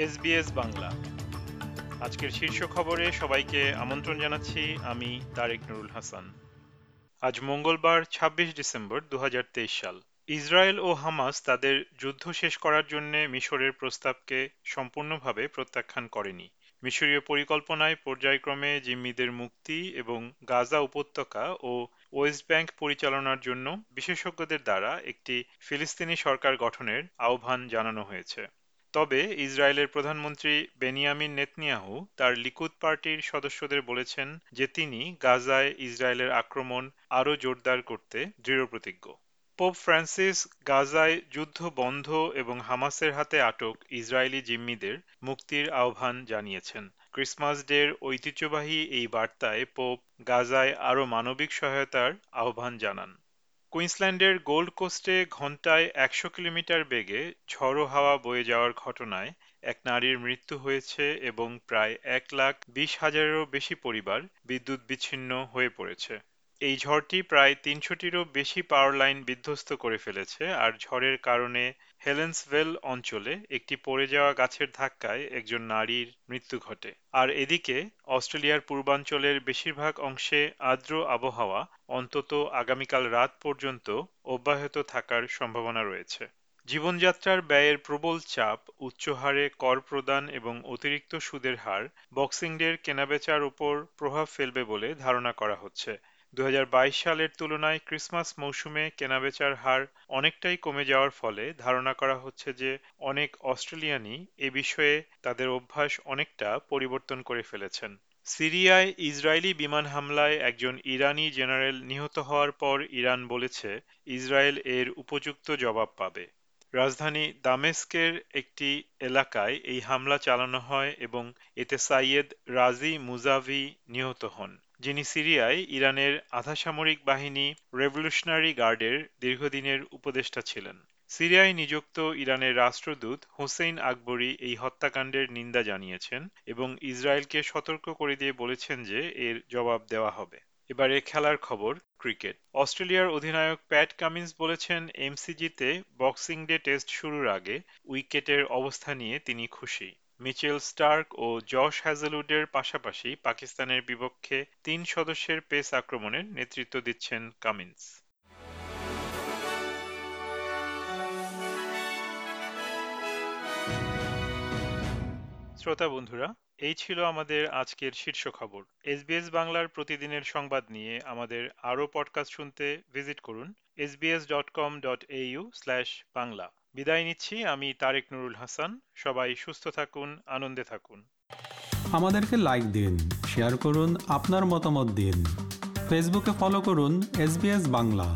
SBS Bangla. আজকের শীর্ষ খবরে সবাইকে আমন্ত্রণ জানাচ্ছি আমি তারেক নুরুল হাসান। আজ মঙ্গলবার ২৬ ডিসেম্বর দু হাজার তেইশ সাল। ইসরায়েল ও হামাস তাদের যুদ্ধ শেষ করার জন্য মিশরের প্রস্তাবকে সম্পূর্ণভাবে প্রত্যাখ্যান করেনি। মিশরীয় পরিকল্পনায় পর্যায়ক্রমে জিম্মিদের মুক্তি এবং গাজা উপত্যকা ও ওয়েস্ট ব্যাংক পরিচালনার জন্য বিশেষজ্ঞদের দ্বারা একটি ফিলিস্তিনি সরকার গঠনের আহ্বান জানানো হয়েছে। তবে ইসরায়েলের প্রধানমন্ত্রী বেনিয়ামিন নেতনিয়াহু তার লিকুদ পার্টির সদস্যদের বলেছেন যে তিনি গাজায় ইসরায়েলের আক্রমণ আরও জোরদার করতে দৃঢ়প্রতিজ্ঞ। পোপ ফ্রান্সিস গাজায় যুদ্ধ বন্ধ এবং হামাসের হাতে আটক ইসরায়েলি জিম্মিদের মুক্তির আহ্বান জানিয়েছেন। ক্রিসমাস ডের ঐতিহ্যবাহী এই বার্তায় পোপ গাজায় আরও মানবিক সহায়তার আহ্বান জানান। কুইন্সল্যান্ডের গোল্ড কোস্টে ঘন্টায় একশো কিলোমিটার বেগে ঝড়ো হাওয়া বয়ে যাওয়ার ঘটনায় এক নারীর মৃত্যু হয়েছে এবং প্রায় এক লাখ বিশ হাজারেরও বেশি পরিবার বিদ্যুৎ বিচ্ছিন্ন হয়ে পড়েছে। এই ঝড়টি প্রায় তিনশোটিরও বেশি পাওয়ার লাইন বিধ্বস্ত করে ফেলেছে, আর ঝড়ের কারণে হেলেন্সভেল অঞ্চলে একটি পড়ে যাওয়া গাছের ধাক্কায় একজন নারীর মৃত্যু ঘটে। আর এদিকে, অস্ট্রেলিয়ার পূর্বাঞ্চলের বেশিরভাগ অংশে আর্দ্র আবহাওয়া অন্তত আগামীকাল রাত পর্যন্ত অব্যাহত থাকার সম্ভাবনা রয়েছে। জীবনযাত্রার ব্যয়ের প্রবল চাপ, উচ্চ হারে কর প্রদান এবং অতিরিক্ত সুদের হার বক্সিং ডের কেনাবেচার উপর প্রভাব ফেলবে বলে ধারণা করা হচ্ছে। দু হাজার বাইশ সালের তুলনায় ক্রিসমাস মৌসুমে কেনাবেচার হার অনেকটাই কমে যাওয়ার ফলে ধারণা করা হচ্ছে যে অনেক অস্ট্রেলিয়ানই এ বিষয়ে তাদের অভ্যাস অনেকটা পরিবর্তন করে ফেলেছেন। সিরিয়ায় ইসরায়েলি বিমান হামলায় একজন ইরানি জেনারেল নিহত হওয়ার পর ইরান বলেছে ইসরায়েল এর উপযুক্ত জবাব পাবে। রাজধানী দামেস্কের একটি এলাকায় এই হামলা চালানো হয় এবং এতে সাইয়েদ রাজি মুজাভি নিহত হন। যিনি সিরিয়ায় ইরানের আধাসামরিক বাহিনী রেভলিউশনারি গার্ডের দীর্ঘদিনের উপদেষ্টা ছিলেন। সিরিয়ায় নিযুক্ত ইরানের রাষ্ট্রদূত হোসেইন আকবরী এই হত্যাকাণ্ডের নিন্দা জানিয়েছেন এবং ইসরায়েলকে সতর্ক করে দিয়ে বলেছেন যে এর জবাব দেওয়া হবে। এবারে খেলার খবর, ক্রিকেট। অস্ট্রেলিয়ার অধিনায়ক প্যাট কামিন্স বলেছেন, এমসিজিতে বক্সিং ডে টেস্ট শুরুর আগে উইকেটের অবস্থা নিয়ে তিনি খুশি। মিচেল স্টার্ক ও জশ হ্যাজেলউডের পাশাপাশি পাকিস্তানের বিপক্ষে তিন সদস্যের পেস আক্রমণের নেতৃত্ব দিচ্ছেন কামিন্স। শ্রোতা বন্ধুরা, এই ছিল আমাদের আজকের শীর্ষ খবর। এসবিএস বাংলার প্রতিদিনের সংবাদ নিয়ে আমাদের আরও পডকাস্ট শুনতে ভিজিট করুন SBS dot com dot Bangla. বিদায় নিচ্ছি। আমি তারেক নুরুল হাসান। সবাই সুস্থ থাকুন, আনন্দে থাকুন। আমাদেরকে লাইক দিন শেয়ার করুন, আপনার মতামত দিন। ফেসবুকে ফলো করুন এস বাংলা